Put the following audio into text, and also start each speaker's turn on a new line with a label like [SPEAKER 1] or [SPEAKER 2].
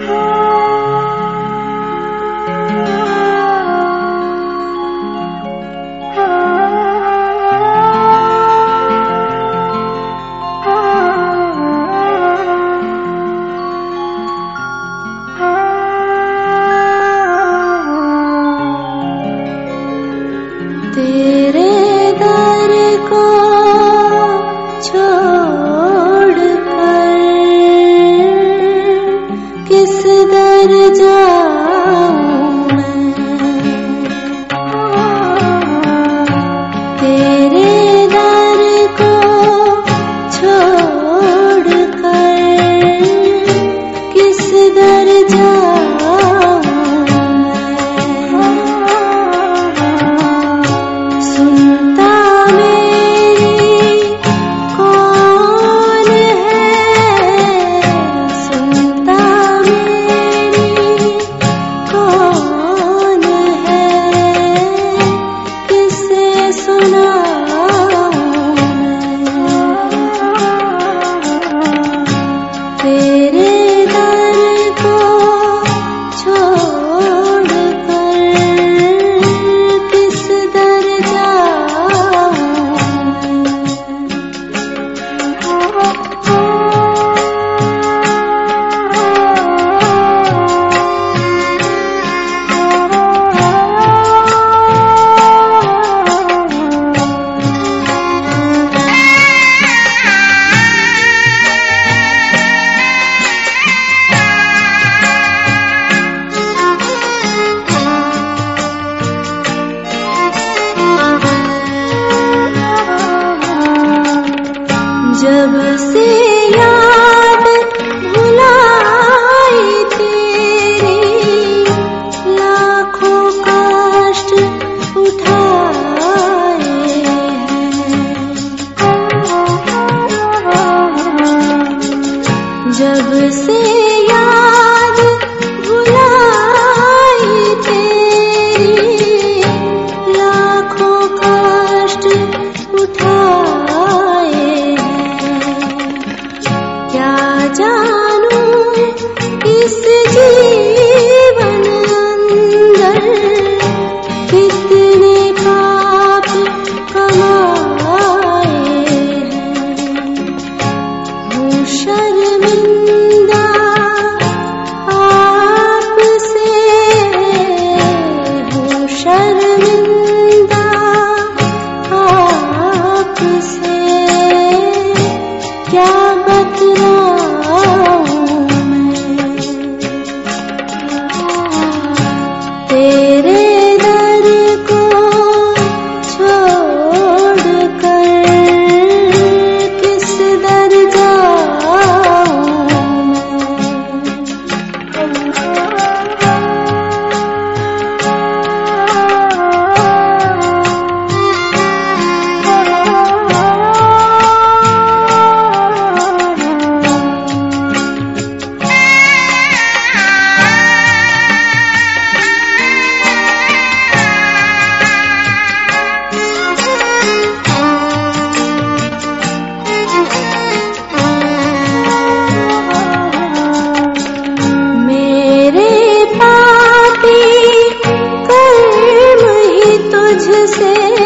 [SPEAKER 1] Oh. जब से या से